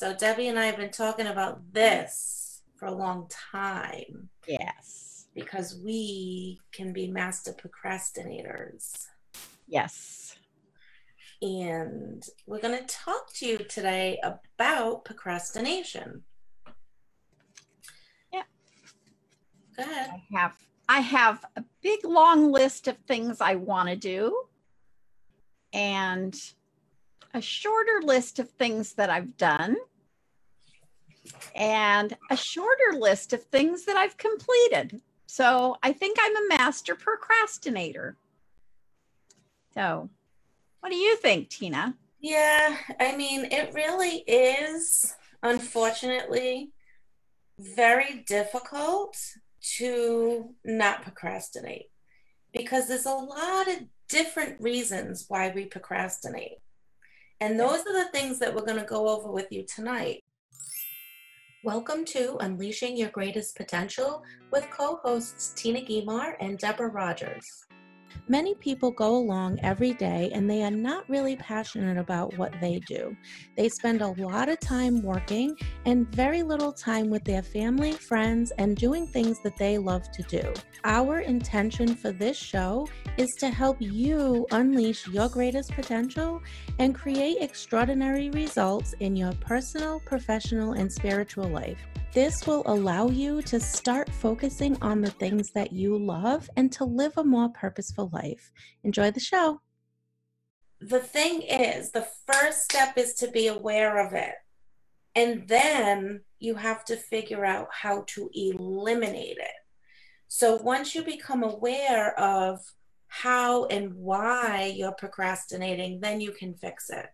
So Debbie and I have been talking about this for a long time Yes. because we can be master procrastinators. Yes. And we're going to talk to you today about procrastination. Yeah. Go ahead. I have I have a big long list of things I want to do and a shorter list of things that I've done and a shorter list of things that I've completed. So I think I'm a master procrastinator. So, what do you think, Tina? Yeah, I mean, it really is, unfortunately, very difficult to not procrastinate because there's a lot of different reasons why we procrastinate. And those are the things that we're going to go over with you tonight. Welcome to Unleashing Your Greatest Potential with co hosts Tina Guimar and Deborah Rogers. Many people go along every day and they are not really passionate about what they do. They spend a lot of time working and very little time with their family, friends, and doing things that they love to do. Our intention for this show is to help you unleash your greatest potential and create extraordinary results in your personal, professional, and spiritual life. This will allow you to start focusing on the things that you love and to live a more purposeful life. Enjoy the show. The thing is, the first step is to be aware of it. And then you have to figure out how to eliminate it. So once you become aware of how and why you're procrastinating, then you can fix it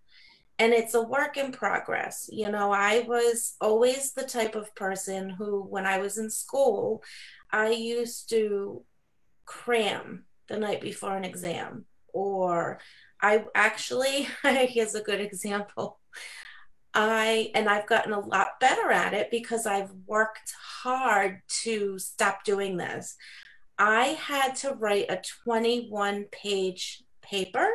and it's a work in progress. You know, I was always the type of person who, when I was in school, I used to cram the night before an exam, or I actually, here's a good example. I, and I've gotten a lot better at it because I've worked hard to stop doing this. I had to write a 21 page paper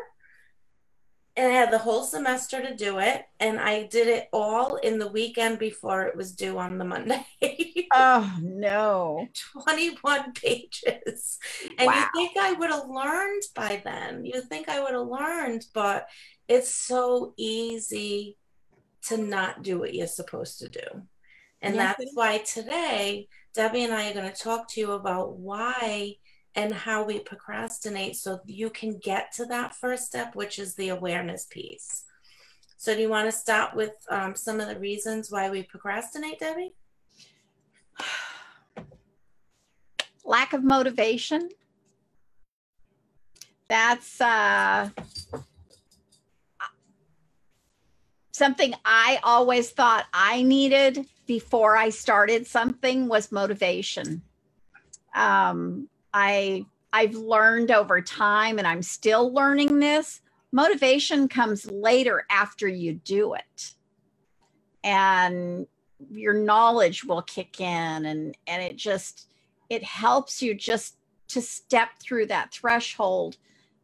and I had the whole semester to do it, and I did it all in the weekend before it was due on the Monday. oh no. 21 pages. And Wow. you think I would have learned by then. You think I would have learned, but it's so easy to not do what you're supposed to do. And Yes, that's why today Debbie and I are going to talk to you about why and how we procrastinate so you can get to that first step, which is the awareness piece. So, do you want to start with um, some of the reasons why we procrastinate, Debbie? Lack of motivation. That's uh something I always thought I needed before I started something was motivation. Um, I I've learned over time, and I'm still learning this. Motivation comes later after you do it, and your knowledge will kick in, and and it just it helps you just to step through that threshold,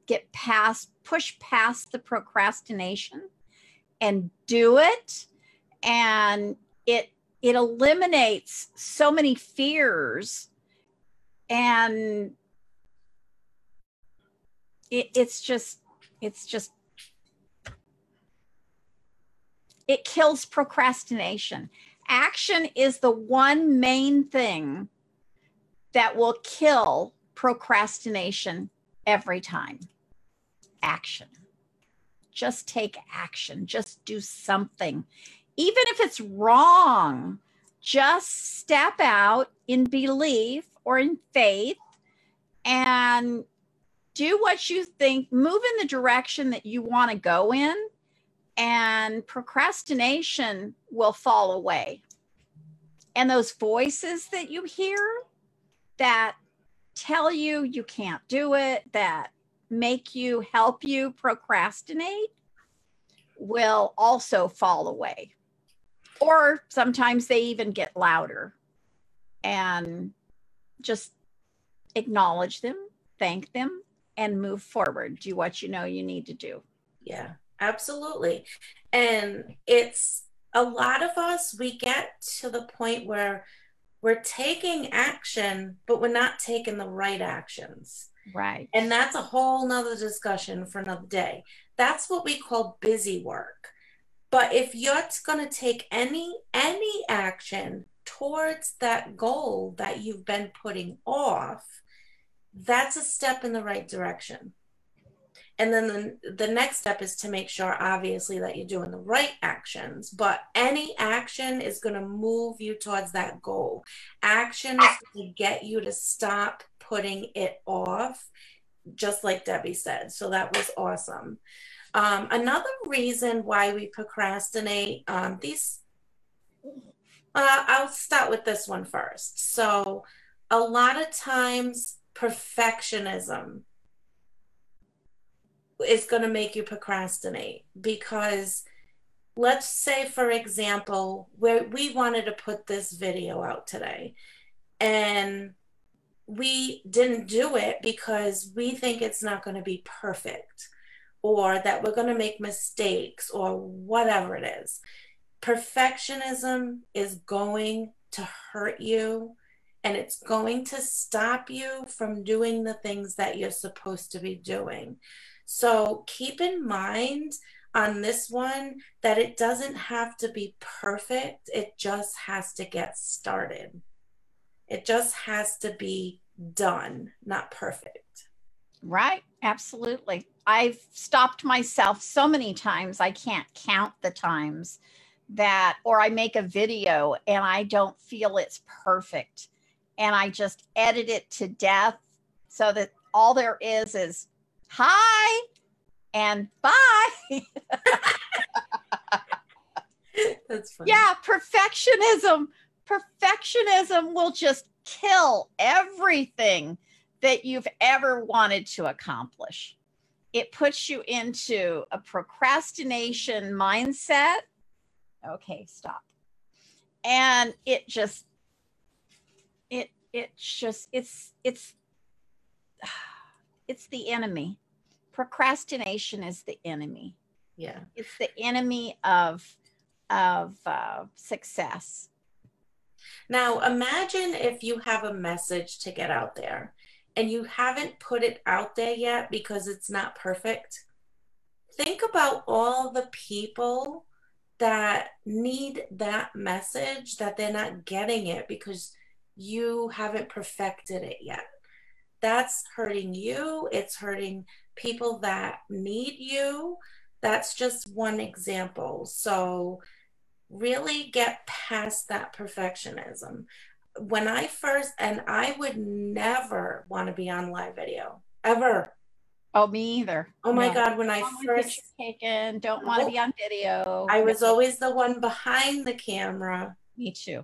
get past, push past the procrastination, and do it, and it it eliminates so many fears and it, it's just it's just it kills procrastination. Action is the one main thing that will kill procrastination every time. Action. Just take action. Just do something. Even if it's wrong just step out in belief or in faith and do what you think, move in the direction that you want to go in, and procrastination will fall away. And those voices that you hear that tell you you can't do it, that make you help you procrastinate, will also fall away. Or sometimes they even get louder. And just acknowledge them, thank them, and move forward. Do what you know you need to do. Yeah, absolutely. And it's a lot of us, we get to the point where we're taking action, but we're not taking the right actions. Right. And that's a whole nother discussion for another day. That's what we call busy work. But if you're going to take any any action towards that goal that you've been putting off, that's a step in the right direction. And then the, the next step is to make sure, obviously, that you're doing the right actions. But any action is going to move you towards that goal. Action is going to get you to stop putting it off, just like Debbie said. So that was awesome. Um, another reason why we procrastinate, um, these, uh, I'll start with this one first. So, a lot of times, perfectionism is going to make you procrastinate because let's say for example where we wanted to put this video out today and we didn't do it because we think it's not going to be perfect or that we're going to make mistakes or whatever it is perfectionism is going to hurt you and it's going to stop you from doing the things that you're supposed to be doing so keep in mind on this one that it doesn't have to be perfect, it just has to get started. It just has to be done, not perfect. Right, absolutely. I've stopped myself so many times, I can't count the times that, or I make a video and I don't feel it's perfect. And I just edit it to death so that all there is is hi and bye. That's funny. Yeah, perfectionism. Perfectionism will just kill everything that you've ever wanted to accomplish. It puts you into a procrastination mindset. Okay, stop. And it just it it's just it's it's it's the enemy. Procrastination is the enemy. Yeah. It's the enemy of of uh, success. Now, imagine if you have a message to get out there and you haven't put it out there yet because it's not perfect. Think about all the people that need that message that they're not getting it because you haven't perfected it yet that's hurting you. It's hurting people that need you. That's just one example. So, really get past that perfectionism. When I first, and I would never want to be on live video ever. Oh, me either. Oh my no. God, when I first taken, don't want to be on video. I was always the one behind the camera. Me too.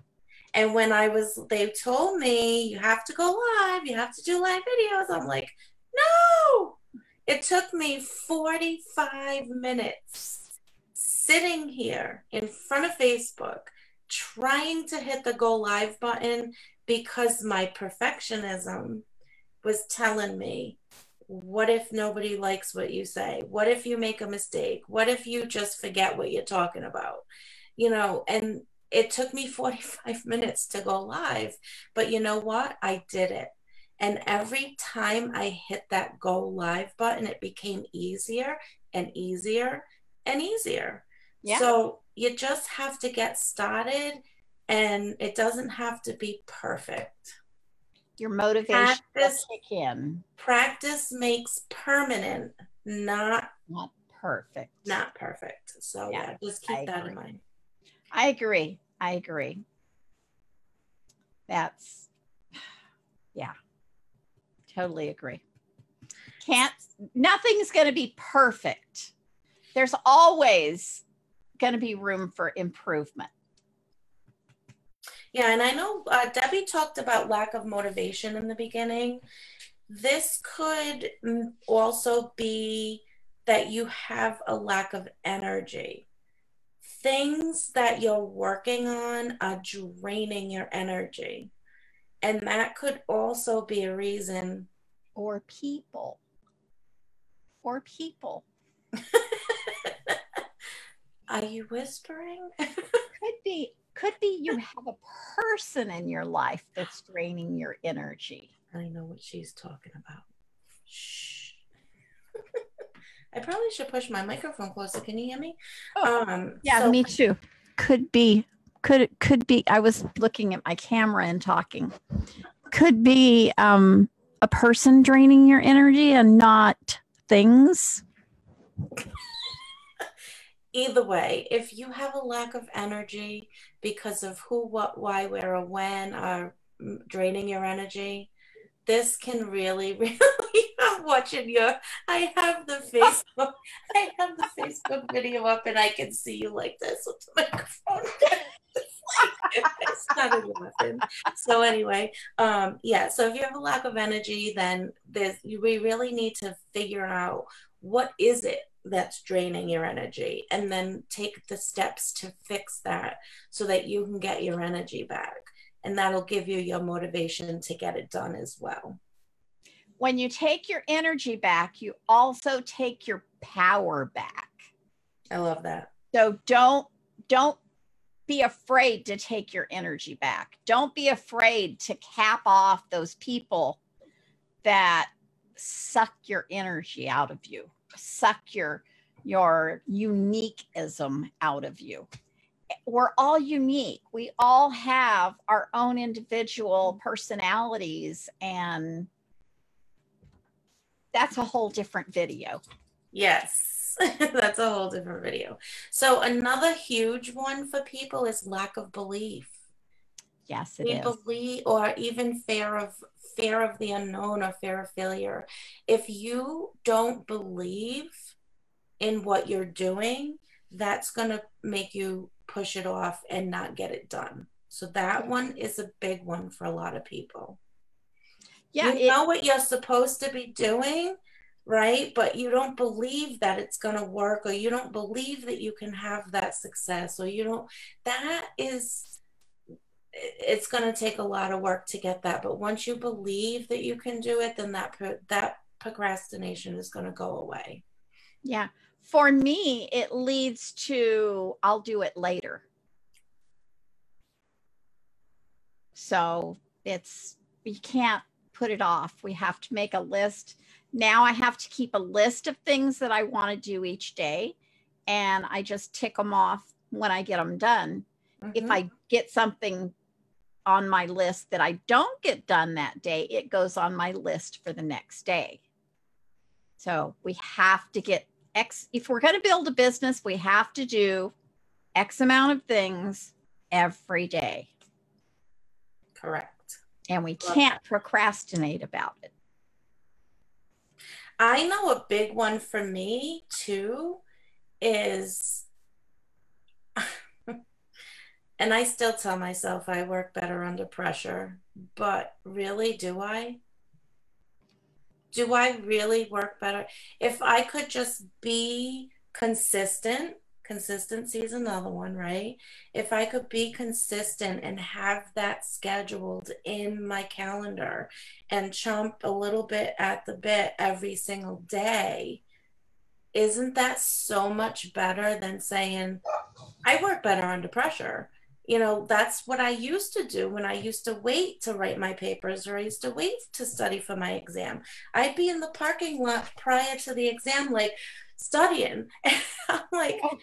And when I was, they told me, you have to go live, you have to do live videos. I'm like, no. It took me 45 minutes sitting here in front of Facebook trying to hit the go live button because my perfectionism was telling me, what if nobody likes what you say? What if you make a mistake? What if you just forget what you're talking about? You know, and it took me 45 minutes to go live, but you know what? I did it. And every time I hit that go live button, it became easier and easier and easier. Yeah. So you just have to get started and it doesn't have to be perfect. Your motivation practice, kick in. Practice makes permanent, not not perfect. Not perfect. So yeah, yeah just keep I that agree. in mind. I agree. I agree. That's, yeah, totally agree. Can't, nothing's going to be perfect. There's always going to be room for improvement. Yeah, and I know uh, Debbie talked about lack of motivation in the beginning. This could mm, also be that you have a lack of energy things that you're working on are draining your energy. And that could also be a reason. Or people. Or people. Are you whispering? could be could be you have a person in your life that's draining your energy. I know what she's talking about. Shh. I probably should push my microphone closer. Can you hear me? Oh, um, yeah, so- me too. Could be could could be I was looking at my camera and talking. Could be um a person draining your energy and not things. Either way, if you have a lack of energy because of who, what, why, where, or when are mm, draining your energy, this can really, really. I'm watching your. I have the Facebook. I have the Facebook video up, and I can see you like this with the microphone. I started laughing. So anyway, um, yeah. So if you have a lack of energy, then there's we really need to figure out what is it that's draining your energy. And then take the steps to fix that so that you can get your energy back. And that'll give you your motivation to get it done as well. When you take your energy back, you also take your power back. i love that. So don't don't be afraid to take your energy back. Don't be afraid to cap off those people that suck your energy out of you, suck your your uniqueism out of you. We're all unique. We all have our own individual personalities and that's a whole different video. yes that's a whole different video so another huge one for people is lack of belief Yes, it we is. believe or even fear of fear of the unknown or fear of failure. If you don't believe in what you're doing that's going to make you push it off and not get it done. So that one is a big one for a lot of people. Yeah, you it- know what you're supposed to be doing right? But you don't believe that it's going to work or you don't believe that you can have that success or you don't that is it's going to take a lot of work to get that but once you believe that you can do it then that pro- that procrastination is going to go away Yeah. For me, it leads to I'll do it later. So it's, we can't put it off. We have to make a list. Now I have to keep a list of things that I want to do each day. And I just tick them off when I get them done. If Mhm. I get something on my list that I don't get done that day, it goes on my list for the next day. So we have to get X, if we're going to build a business, we have to do X amount of things every day. correct And we Love can't procrastinate about it. I know a big one for me too is, and I still tell myself I work better under pressure, but really, do I? Do I really work better? If I could just be consistent, consistency is another one, right? If I could be consistent and have that scheduled in my calendar and chomp a little bit at the bit every single day, isn't that so much better than saying, I work better under pressure? You know, that's what I used to do when I used to wait to write my papers or I used to wait to study for my exam. I'd be in the parking lot prior to the exam, like studying. And I'm like, oh.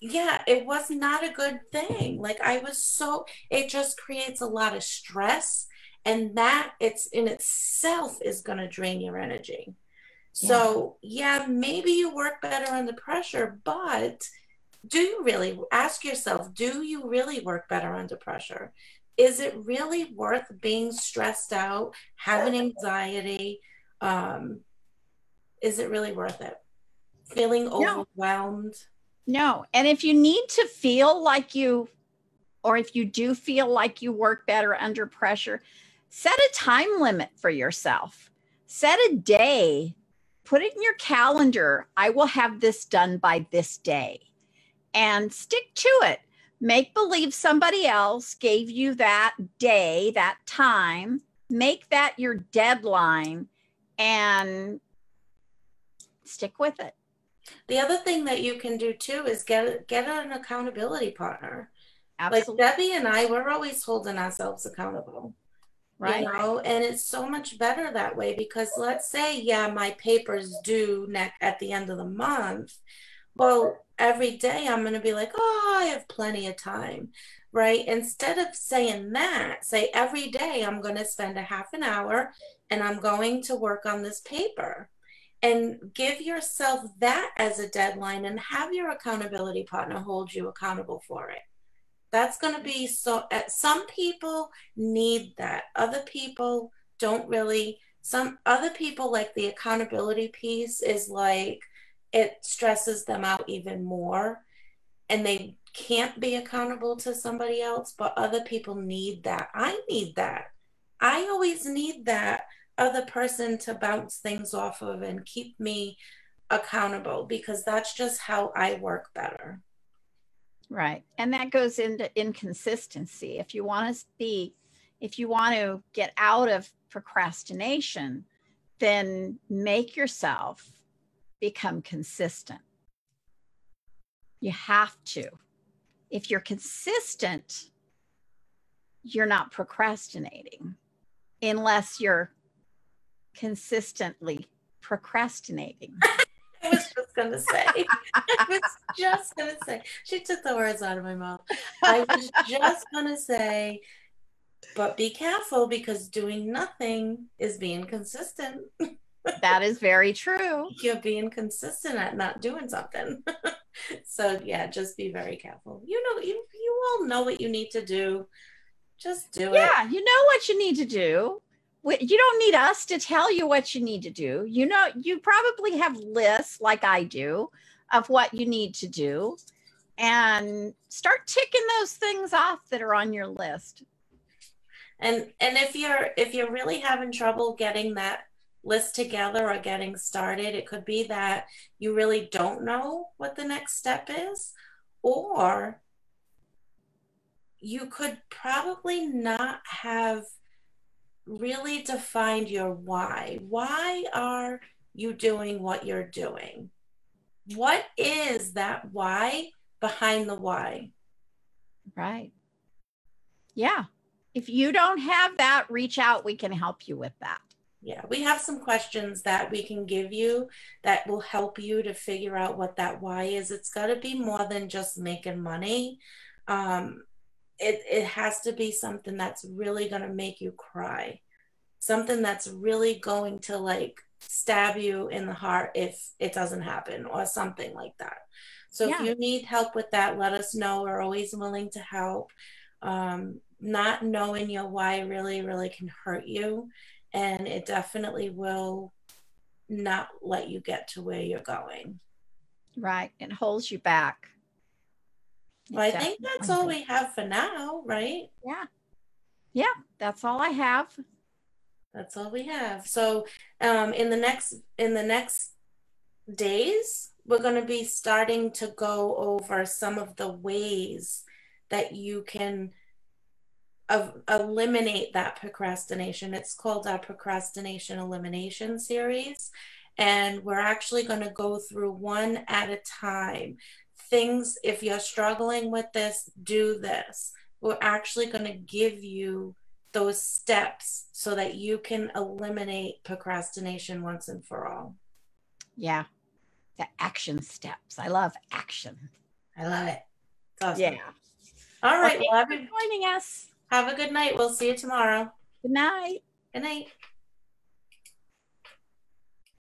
yeah, it was not a good thing. Like I was so it just creates a lot of stress and that it's in itself is going to drain your energy. So, yeah, maybe you work better under pressure, but do you really ask yourself, do you really work better under pressure? Is it really worth being stressed out, having anxiety? Um, is it really worth it? Feeling No. overwhelmed? No. And if you need to feel like you, or if you do feel like you work better under pressure, set a time limit for yourself. Set a day, put it in your calendar. I will have this done by this day and stick to it. Make believe somebody else gave you that day, that time. Make that your deadline and stick with it. The other thing that you can do too is get get an accountability partner. Absolutely. Like Debbie and I, we're always holding ourselves accountable. right. You know, and it's so much better that way because let's say, yeah, my paper's due neck at the end of the month. Well, every day I'm going to be like, oh, I have plenty of time, right? Instead of saying that, say every day I'm going to spend a half an hour and I'm going to work on this paper. And give yourself that as a deadline and have your accountability partner hold you accountable for it. That's going to be so. uh, Some people need that. Other people don't really. Some other people like the accountability piece is like it stresses them out even more and they can't be accountable to somebody else, but other people need that. I need that. I always need that other person to bounce things off of and keep me accountable because that's just how I work better. Right. And that goes into inconsistency. If you want to be, if you want to get out of procrastination, then make yourself become consistent. You have to. If you're consistent, you're not procrastinating unless you're consistently procrastinating. I was just gonna say. I was just gonna say. She took the words out of my mouth. I was just gonna say, but be careful because doing nothing is being consistent. that is very true. You're being consistent at not doing something. so yeah, just be very careful. You know, you you all know what you need to do. Just do it. Yeah, you know what you need to do. You don't need us to tell you what you need to do. You know, you probably have lists like I do of what you need to do and start ticking those things off that are on your list. And and if you're if you're really having trouble getting that list together or getting started, it could be that you really don't know what the next step is, or you could probably not have really defined your why. Why are you doing what you're doing? What is that why behind the why? Right. Yeah. If you don't have that, reach out. We can help you with that. Yeah, we have some questions that we can give you that will help you to figure out what that why is. It's got to be more than just making money. Um, it, it has to be something that's really going to make you cry, something that's really going to like stab you in the heart if it doesn't happen or something like that. So Yeah. if you need help with that, let us know. We're always willing to help. Um, not knowing your why really, really can hurt you and it definitely will not let you get to where you're going. Right. It holds you back. Well, I think that's all we have for now, right? Yeah. Yeah. That's all I have. That's all we have. So, um, in the next in the next days, we're going to be starting to go over some of the ways that you can of, eliminate that procrastination. It's called our procrastination elimination series, and we're actually going to go through one at a time. Things, if you're struggling with this, do this. We're actually going to give you those steps so that you can eliminate procrastination once and for all. Yeah. The action steps. I love action. I love it. Awesome. Yeah. All right. Well, thanks Well, for joining us. Have a good night. We'll see you tomorrow. Good night. Good night.